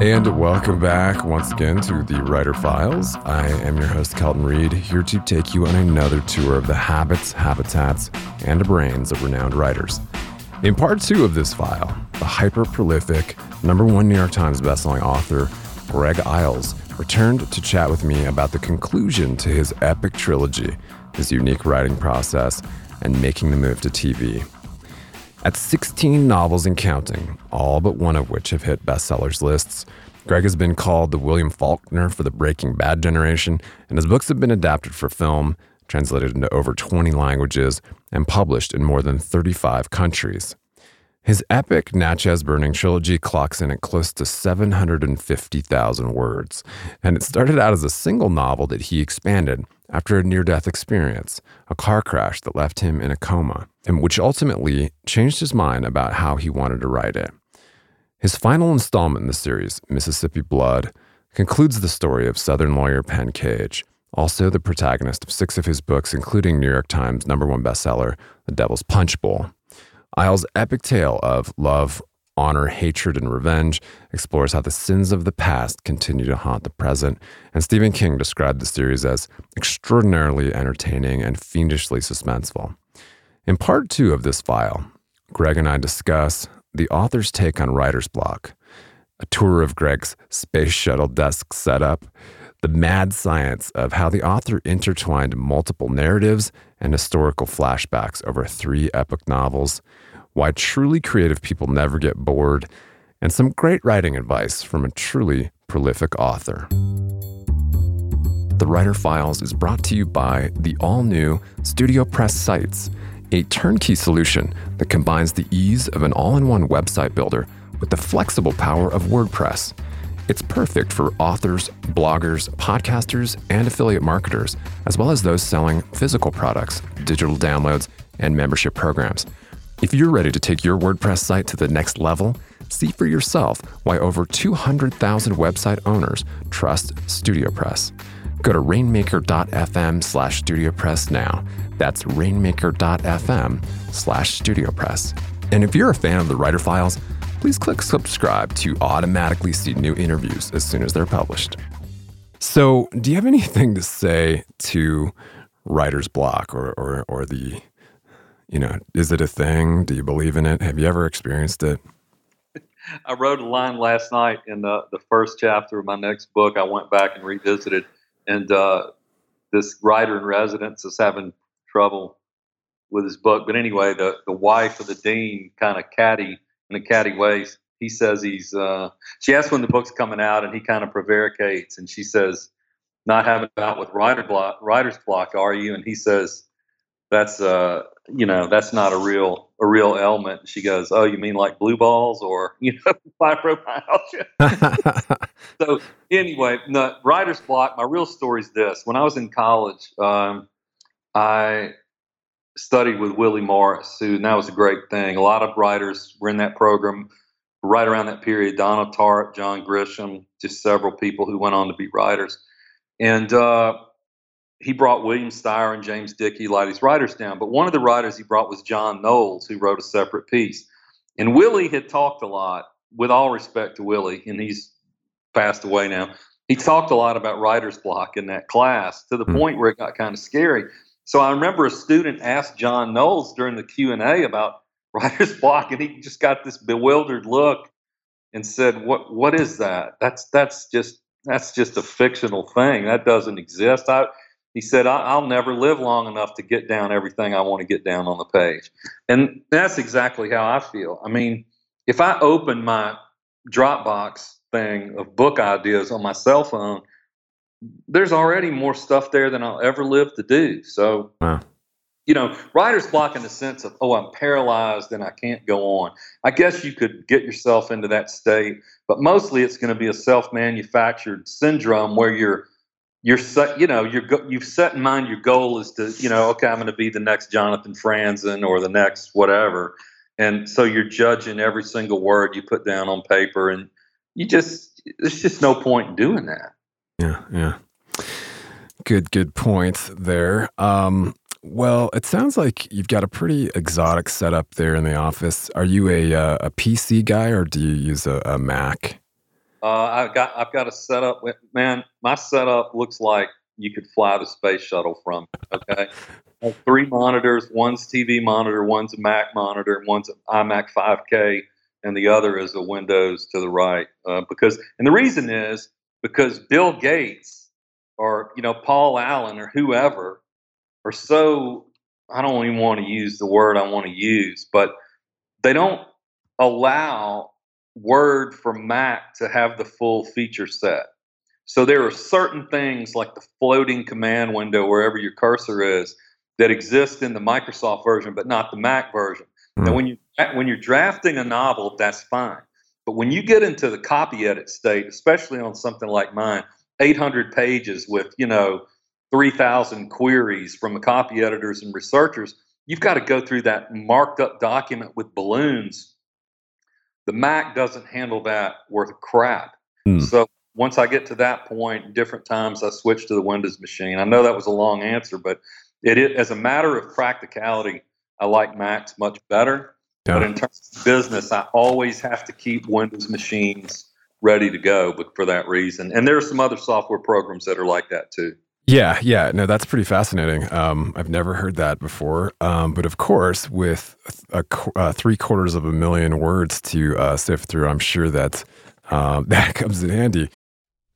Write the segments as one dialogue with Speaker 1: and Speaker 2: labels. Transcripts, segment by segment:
Speaker 1: And welcome back once again to the Writer Files. I am your host, Kelton Reid, here to take you on another tour of the habits, habitats, and brains of renowned writers. In part two of this file, the hyper prolific, number one New York Times bestselling author, Greg Iles, returned to chat with me about the conclusion to his epic trilogy, his unique writing process, and making the move to TV. At 16 novels and counting, all but one of which have hit bestsellers lists, Greg has been called the William Faulkner for the Breaking Bad generation, and his books have been adapted for film, translated into over 20 languages, and published in more than 35 countries. His epic Natchez Burning trilogy clocks in at close to 750,000 words, and it started out as a single novel that he expanded after a near death experience, a car crash that left him in a coma, and which ultimately changed his mind about how he wanted to write it. His final installment in the series, Mississippi Blood, concludes the story of Southern lawyer Penn Cage, also the protagonist of six of his books, including New York Times number one bestseller, The Devil's Punch Bowl. Iles' epic tale of love, honor, hatred, and revenge explores how the sins of the past continue to haunt the present, and Stephen King described the series as extraordinarily entertaining and fiendishly suspenseful. In part two of this file, Greg and I discuss the author's take on writer's block, a tour of Greg's space shuttle desk setup, the mad science of how the author intertwined multiple narratives and historical flashbacks over three epic novels, why truly creative people never get bored, and some great writing advice from a truly prolific author. The Writer Files is brought to you by the all new Studio Press Sites, a turnkey solution that combines the ease of an all in one website builder with the flexible power of WordPress. It's perfect for authors, bloggers, podcasters, and affiliate marketers, as well as those selling physical products, digital downloads, and membership programs. If you're ready to take your WordPress site to the next level, see for yourself why over 200,000 website owners trust StudioPress. Go to rainmaker.fm slash StudioPress now. That's rainmaker.fm slash StudioPress. And if you're a fan of the Writer Files, please click subscribe to automatically see new interviews as soon as they're published. So, do you have anything to say to writer's block or, or, or the you know, is it a thing? Do you believe in it? Have you ever experienced it?
Speaker 2: I wrote a line last night in the, the first chapter of my next book. I went back and revisited, and uh, this writer in residence is having trouble with his book. But anyway, the, the wife of the dean kind of catty in a catty way. He says he's. Uh, she asks when the book's coming out, and he kind of prevaricates, and she says, "Not having out with writer block, writer's block, are you?" And he says, "That's uh, you know that's not a real a real ailment. She goes oh you mean like blue balls or you know fibromyalgia? So anyway the writer's block my real story is this. When i was in college um, i studied with willie morris who and that was a great thing. A lot of writers were in that program. Right around that period donna tartt john grisham just several people who went on to be writers. And uh, he brought William Styron and James Dickey, a lot of these writers down. But one of the writers he brought was John Knowles, who wrote a Separate Peace. And Willie had talked a lot, with all respect to Willie, and he's passed away now. He talked a lot about writer's block in that class to the
Speaker 1: Hmm.
Speaker 2: point where it got kind of scary. So I remember a student asked John Knowles during the Q and A about writer's block, and he just got this bewildered look and said, "What? What is that? That's that's just that's just a fictional thing. That doesn't exist." I, he said, "I'll never live long enough to get down everything I want to get down on the page," and that's exactly how I feel. I mean, if I open my Dropbox thing of book ideas on my cell phone, there's already more stuff there than I'll ever live to do. So,
Speaker 1: Wow.
Speaker 2: you know, writer's block in the sense of, oh, I'm paralyzed and I can't go on. I guess you could get yourself into that state, but mostly it's going to be a self-manufactured syndrome where you're you're set, you know, you're go- you've set in mind your goal is to, you know, okay, I'm going to be the next Jonathan Franzen or the next whatever, and so you're judging every single word you put down on paper, and you just there's just no point in doing that.
Speaker 1: Yeah, yeah. Good, good point there. Um, well, it sounds like you've got a pretty exotic setup there in the office. Are you a uh, a PC guy or do you use a, a Mac?
Speaker 2: Uh, I've got I've got a setup. Man, my setup looks like you could fly the space shuttle from. Okay, three monitors. One's TV monitor, one's a Mac monitor, one's an iMac 5K, and the other is a Windows to the right. Uh, because and the reason is because Bill Gates or you know Paul Allen or whoever are so I don't even want to use the word I want to use, but they don't allow Word for Mac to have the full feature set. So there are certain things like the floating command window wherever your cursor is that exist in the Microsoft version, but not the Mac version.
Speaker 1: Hmm.
Speaker 2: Now, when you when you're drafting a novel, that's fine. But when you get into the copy edit state, especially on something like mine, 800 pages with you know 3,000 queries from the copy editors and researchers, you've got to go through that marked up document with balloons. The Mac doesn't handle that worth a crap.
Speaker 1: Hmm.
Speaker 2: So once I get to that point, different times I switch to the Windows machine. I know that was a long answer, but it is, as a matter of practicality, I like Macs much better. But in terms of business, I always have to keep Windows machines ready to go, but for that reason. And there are some other software programs that are like that too.
Speaker 1: Yeah, yeah. No, that's pretty fascinating. Um, I've never heard that before. Um, but of course, with a, qu- uh, three quarters of a million words to uh, sift through, I'm sure that um, that comes in handy.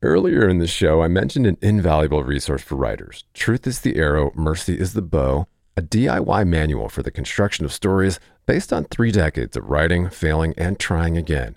Speaker 1: Earlier in the show, I mentioned an invaluable resource for writers Truth is the Arrow, Mercy is the Bow, a DIY manual for the construction of stories based on three decades of writing, failing, and trying again.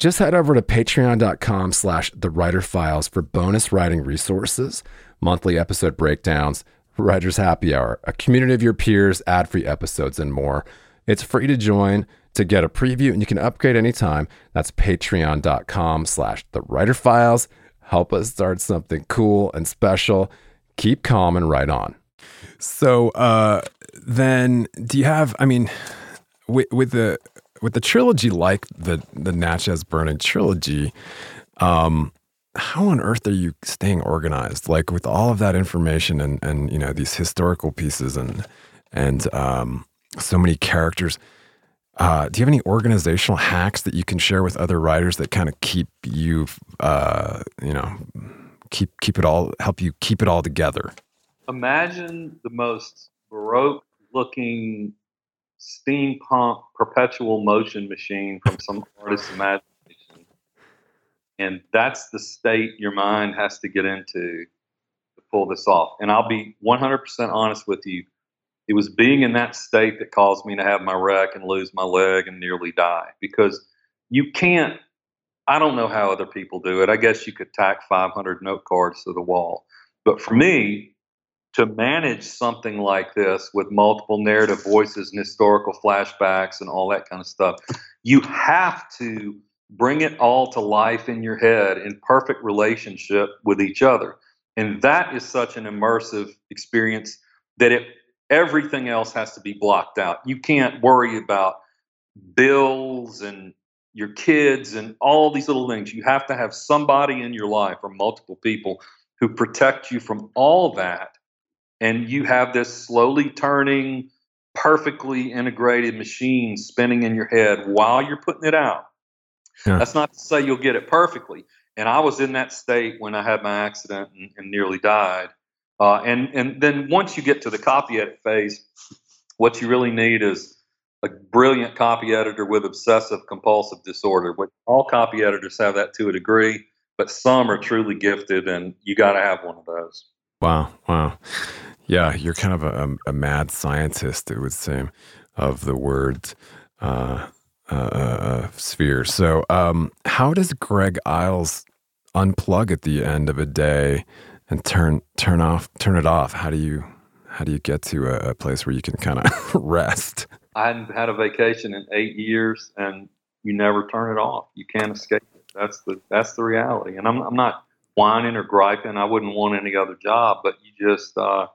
Speaker 1: Just head over to patreon.com slash the writer files for bonus writing resources, monthly episode breakdowns, writer's happy hour, a community of your peers, ad free episodes, and more. It's free to join to get a preview and you can upgrade anytime. That's patreon.com slash the writer files. Help us start something cool and special. Keep calm and write on. So uh then do you have I mean with, with the with the trilogy like the the Natchez Burning trilogy, um how on earth are you staying organized? Like with all of that information and and you know these historical pieces and and um, so many characters. Uh, do you have any organizational hacks that you can share with other writers that kind of keep you, uh, you know, keep keep it all help you keep it all together?
Speaker 2: Imagine the most baroque looking steampunk perpetual motion machine from some artist's imagination. And that's the state your mind has to get into to pull this off. And I'll be 100% honest with you. It was being in that state that caused me to have my wreck and lose my leg and nearly die because you can't. I don't know how other people do it. I guess you could tack 500 note cards to the wall. But for me, to manage something like this with multiple narrative voices and historical flashbacks and all that kind of stuff, you have to bring it all to life in your head in perfect relationship with each other. And that is such an immersive experience that it everything else has to be blocked out. You can't worry about bills and your kids and all these little things. You have to have somebody in your life or multiple people who protect you from all that and you have this slowly turning, perfectly integrated machine spinning in your head while you're putting it out. Yeah. That's not to say you'll get it perfectly. And I was in that state when I had my accident and, and nearly died. Uh, and and then once you get to the copy edit phase, what you really need is a brilliant copy editor with obsessive compulsive disorder. Which all copy editors have that to a degree, but some are truly gifted, and you got to have one of those.
Speaker 1: Wow, wow. Yeah, you're kind of a, a mad scientist, it would seem, of the words uh, uh, uh, sphere. So, um, how does Greg Iles unplug at the end of a day and turn turn off turn it off? How do you how do you get to a, a place where you can kind of rest?
Speaker 2: I hadn't had a vacation in eight years, and you never turn it off. You can't escape it. That's the that's the reality. And I'm I'm not whining or griping. I wouldn't want any other job, but you just uh,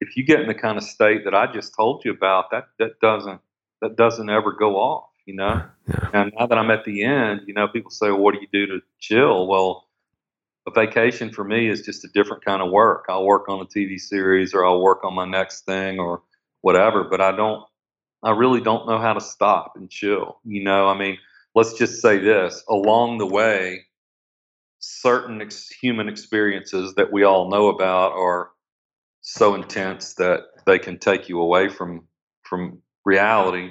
Speaker 2: if you get in the kind of state that I just told you about, that that doesn't that doesn't ever go off, you know. Yeah. And now that I'm at the end, you know, people say, well, "What do you do to chill?" Well, a vacation for me is just a different kind of work. I'll work on a TV series, or I'll work on my next thing, or whatever. But I don't, I really don't know how to stop and chill. You know, I mean, let's just say this: along the way, certain ex- human experiences that we all know about are so intense that they can take you away from from reality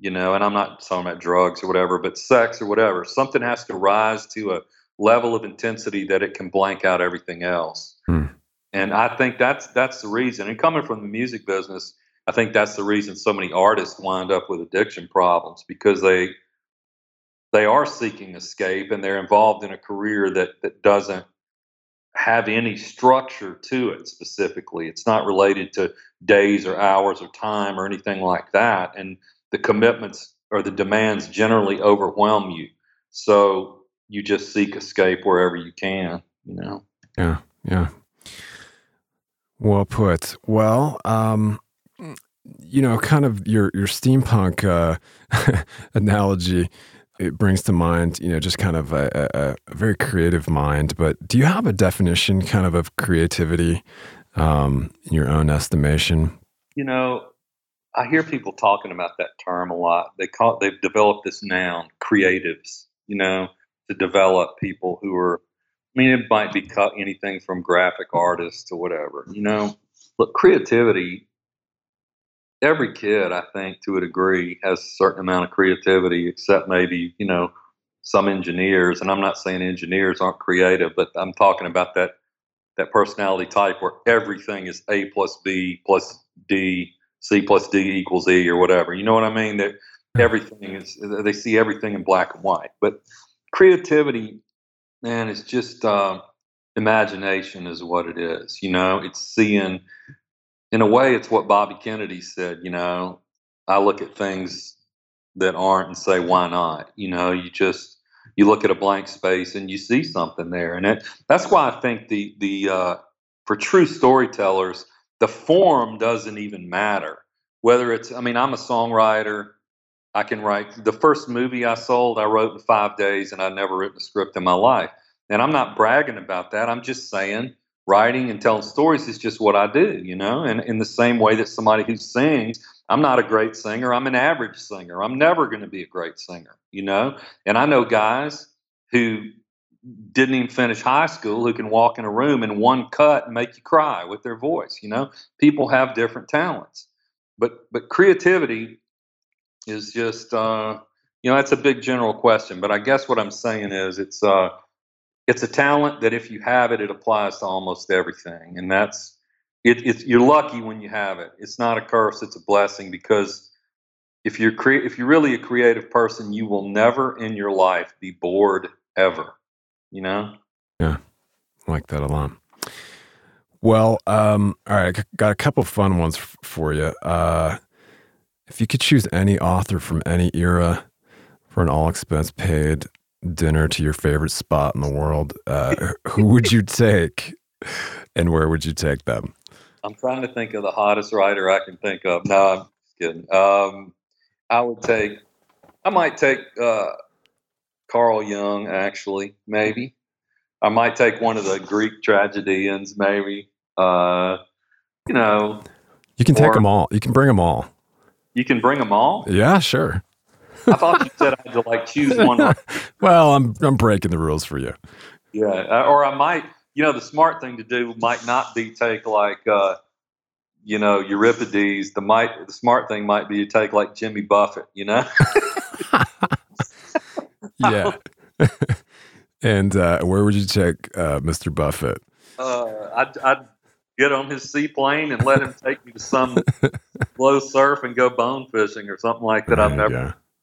Speaker 2: you know and i'm not talking about drugs or whatever but sex or whatever. Something has to rise to a level of intensity that it can blank out everything else. Hmm. and i think that's that's the reason. And coming from the music business i think that's the reason so many artists wind up with addiction problems because they they are seeking escape and they're involved in a career that that doesn't have any structure to it specifically. It's not related to days or hours or time or anything like that. And the commitments or the demands generally overwhelm you. So you just seek escape wherever you can, you know?
Speaker 1: Yeah, yeah. Well put. Well, um, you know, kind of your your steampunk uh, analogy it brings to mind, you know, just kind of a, a, a, very creative mind. But do you have a definition, kind of, of creativity um, in your own estimation?
Speaker 2: You know, I hear people talking about that term a lot. They call they've developed this noun, creatives. You know, to develop people who are. I mean, it might be cut anything from graphic artists to whatever. You know, look, creativity every kid, I think, to a degree, has a certain amount of creativity, except maybe, you know, some engineers. And I'm not saying engineers aren't creative, but I'm talking about that that personality type where everything is A plus B plus D, C plus D equals E or whatever. You know what I mean? That everything is they see everything in black and white. But creativity, man, is just uh, imagination is what it is. You know, it's seeing in a way, it's what Bobby Kennedy said. You know, I look at things that aren't and say, why not? You know, you just you look at a blank space and you see something there, and it, that's why I think the the uh, for true storytellers, the form doesn't even matter. Whether it's, I mean, I'm a songwriter. I can write. The first movie I sold, I wrote in five days, and I'd never written a script in my life. And I'm not bragging about that. I'm just saying writing and telling stories is just what I do, you know? And in the same way that somebody who sings, I'm not a great singer, I'm an average singer. I'm never going to be a great singer, you know? And I know guys who didn't even finish high school who can walk in a room in one cut and make you cry with their voice, you know? People have different talents. But but creativity is just uh you know that's a big general question but i guess what i'm saying is it's uh it's a talent that if you have it it applies to almost everything. And that's it, it's you're lucky when you have it. It's not a curse it's a blessing because if you're cre- if you're really a creative person you will never in your life be bored ever you know?
Speaker 1: Yeah I like that a lot. Well um all right got a couple fun ones f- for you uh if you could choose any author from any era for an all expense paid dinner to your favorite spot in the world, uh, who would you take and where would you take them?
Speaker 2: I'm trying to think of the hottest writer I can think of. No, I'm just kidding. Um, I would take, I might take uh, Carl Jung, actually, maybe. I might take one of the Greek tragedians, maybe. Uh, you know,
Speaker 1: you can take them all. You can bring them all.
Speaker 2: You can bring them all.
Speaker 1: Yeah, sure.
Speaker 2: I thought you said I had to like choose one.
Speaker 1: well, I'm I'm breaking the rules for you.
Speaker 2: Yeah, uh, or I might. You know, the smart thing to do might not be take like, uh, you know, Euripides. The might the smart thing might be to take like Jimmy Buffett. You know.
Speaker 1: yeah. and uh, where would you take uh, Mr. Buffett?
Speaker 2: Uh, I'd, I'd get on his seaplane and let him take me to some low surf and go bone fishing or something like that. I've never.
Speaker 1: Yeah.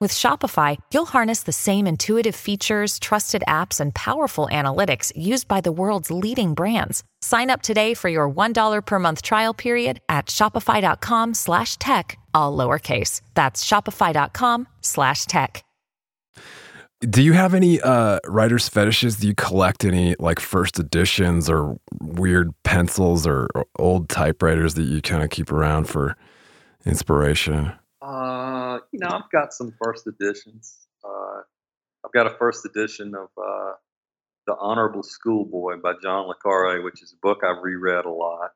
Speaker 3: With Shopify, you'll harness the same intuitive features, trusted apps, and powerful analytics used by the world's leading brands. Sign up today for your $1 per month trial period at shopify.com slash tech, all lowercase. That's shopify.com slash tech.
Speaker 1: Do you have any uh, writer's fetishes? Do you collect any like first editions or weird pencils or, or old typewriters that you kind of keep around for inspiration?
Speaker 2: Uh, you know, I've got some first editions. Uh, I've got a first edition of uh, The Honorable Schoolboy by John Le Carre, which is a book I've reread a lot.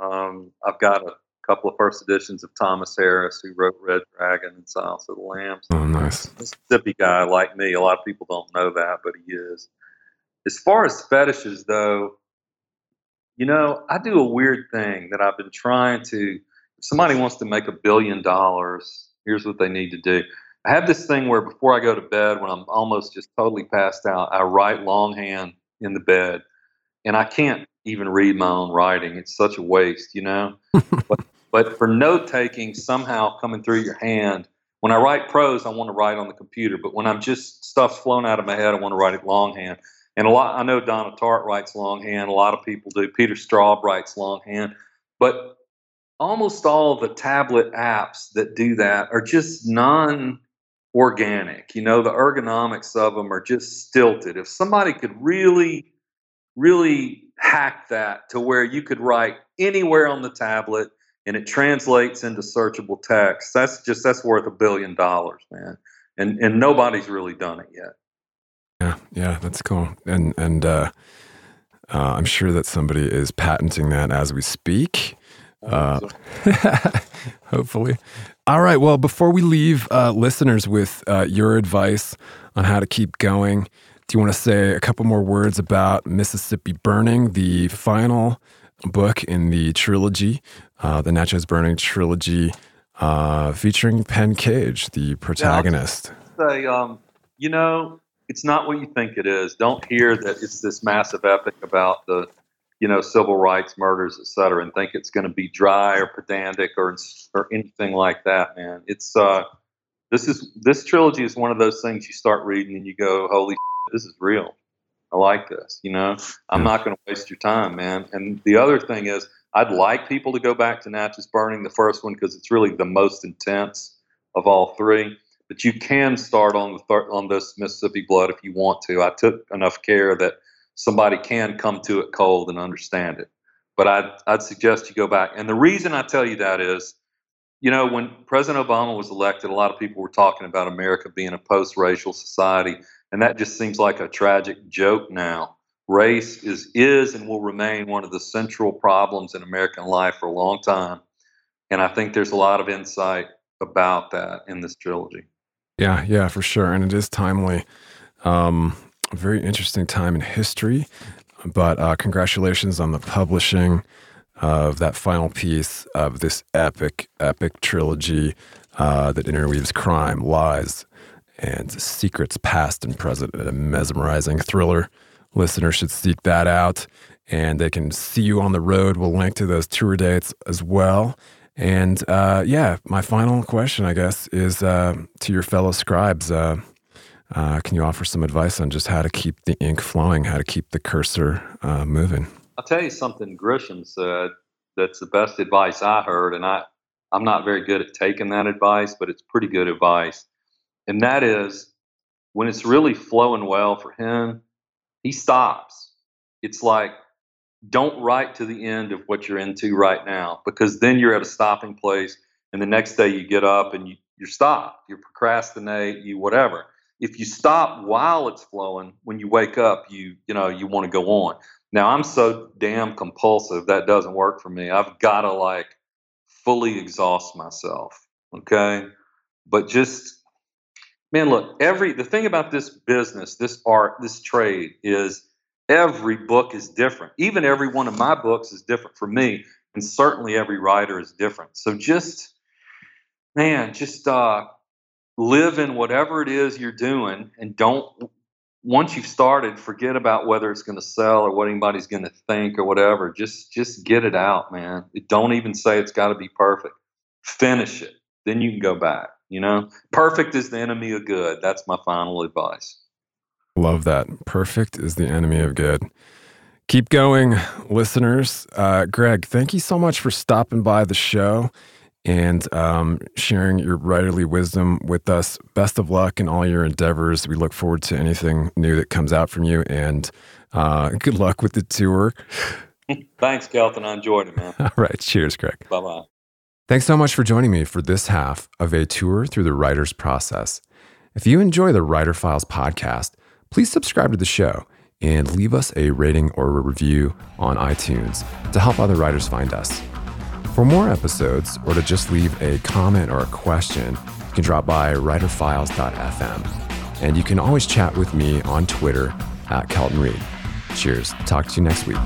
Speaker 2: Um, I've got a couple of first editions of Thomas Harris, who wrote Red Dragon and Silence of the Lambs.
Speaker 1: Oh, nice.
Speaker 2: Mississippi guy like me. A lot of people don't know that, but he is. As far as fetishes, though, you know, I do a weird thing that I've been trying to. Somebody wants to make a billion dollars, here's what they need to do. I have this thing where before I go to bed, when I'm almost just totally passed out, I write longhand in the bed, and I can't even read my own writing. It's such a waste, you know. but, but for note taking, somehow coming through your hand. When I write prose, I want to write on the computer, but when I'm just stuff's flowing out of my head, I want to write it longhand. And a lot, I know Donna Tartt writes longhand. A lot of people do. Peter Straub writes longhand, but almost all the tablet apps that do that are just non organic. You know, the ergonomics of them are just stilted. If somebody could really, really hack that to where you could write anywhere on the tablet and it translates into searchable text, that's just that's worth a billion dollars, man. And and nobody's really done it yet.
Speaker 1: Yeah, yeah, that's cool. And and uh, uh, I'm sure that somebody is patenting that as we speak. Uh, hopefully. All right. Well, before we leave uh, listeners with uh, your advice on how to keep going, do you want to say a couple more words about Mississippi Burning, the final book in the trilogy, uh, the Natchez Burning trilogy, uh, featuring Penn Cage, the protagonist?
Speaker 2: Yeah, say, um, you know, it's not what you think it is. Don't hear that it's this massive epic about the you know, civil rights, murders, et cetera, and think it's going to be dry or pedantic or or anything like that, man. It's uh, this is this trilogy is one of those things you start reading and you go, holy, shit, this is real. I like this. You know, I'm not going to waste your time, man. And the other thing is, I'd like people to go back to Natchez Burning, the first one, because it's really the most intense of all three. But you can start on the third, on this Mississippi Blood if you want to. I took enough care that somebody can come to it cold and understand it. But I'd, I'd suggest you go back. And the reason I tell you that is, you know, when President Obama was elected, a lot of people were talking about America being a post racial society. And that just seems like a tragic joke now. Race is, is and will remain one of the central problems in American life for a long time. And I think there's a lot of insight about that in this trilogy.
Speaker 1: Yeah, yeah, for sure. And it is timely. Um, a very interesting time in history. But uh, congratulations on the publishing of that final piece of this epic, epic trilogy uh, that interweaves crime, lies, and secrets past and present. A mesmerizing thriller. Listeners should seek that out. And they can see you on the road. We'll link to those tour dates as well. And uh, yeah, my final question, I guess, is uh, to your fellow scribes. Uh, uh, can you offer some advice on just how to keep the ink flowing, how to keep the cursor uh, moving?
Speaker 2: I'll tell you something Grisham said that's the best advice I heard, and I, I'm not very good at taking that advice, but it's pretty good advice. And that is when it's really flowing well for him, he stops. It's like, don't write to the end of what you're into right now, because then you're at a stopping place, and the next day you get up and you, you're stopped, you procrastinate, you whatever if you stop while it's flowing, when you wake up, you you know you want to go on. Now I'm so damn compulsive that doesn't work for me. I've got to like fully exhaust myself. Okay, but just man, look, every the thing about this business, this art, this trade is every book is different. Even every one of my books is different for me, and certainly every writer is different. So just man, just uh live in whatever it is you're doing and don't once you've started forget about whether it's going to sell or what anybody's going to think or whatever. Just just get it out man. Don't even say it's got to be perfect. Finish it. Then you can go back you know? Perfect is the enemy of good. That's my final advice.
Speaker 1: Love that. Perfect is the enemy of good. Keep going listeners. Uh, greg thank you so much for stopping by the show and um, sharing your writerly wisdom with us. Best of luck in all your endeavors. We look forward to anything new that comes out from you, and uh, good luck with the tour.
Speaker 2: Thanks, Kelton. I enjoyed it, man.
Speaker 1: All right. Cheers, Greg.
Speaker 2: Bye bye.
Speaker 1: Thanks so much for joining me for this half of a tour through the writer's process. If you enjoy the Writer Files podcast, please subscribe to the show and leave us a rating or a review on iTunes to help other writers find us. For more episodes, or to just leave a comment or a question, you can drop by writerfiles.fm. And you can always chat with me on Twitter at Kelton Reid. Cheers. Talk to you next week.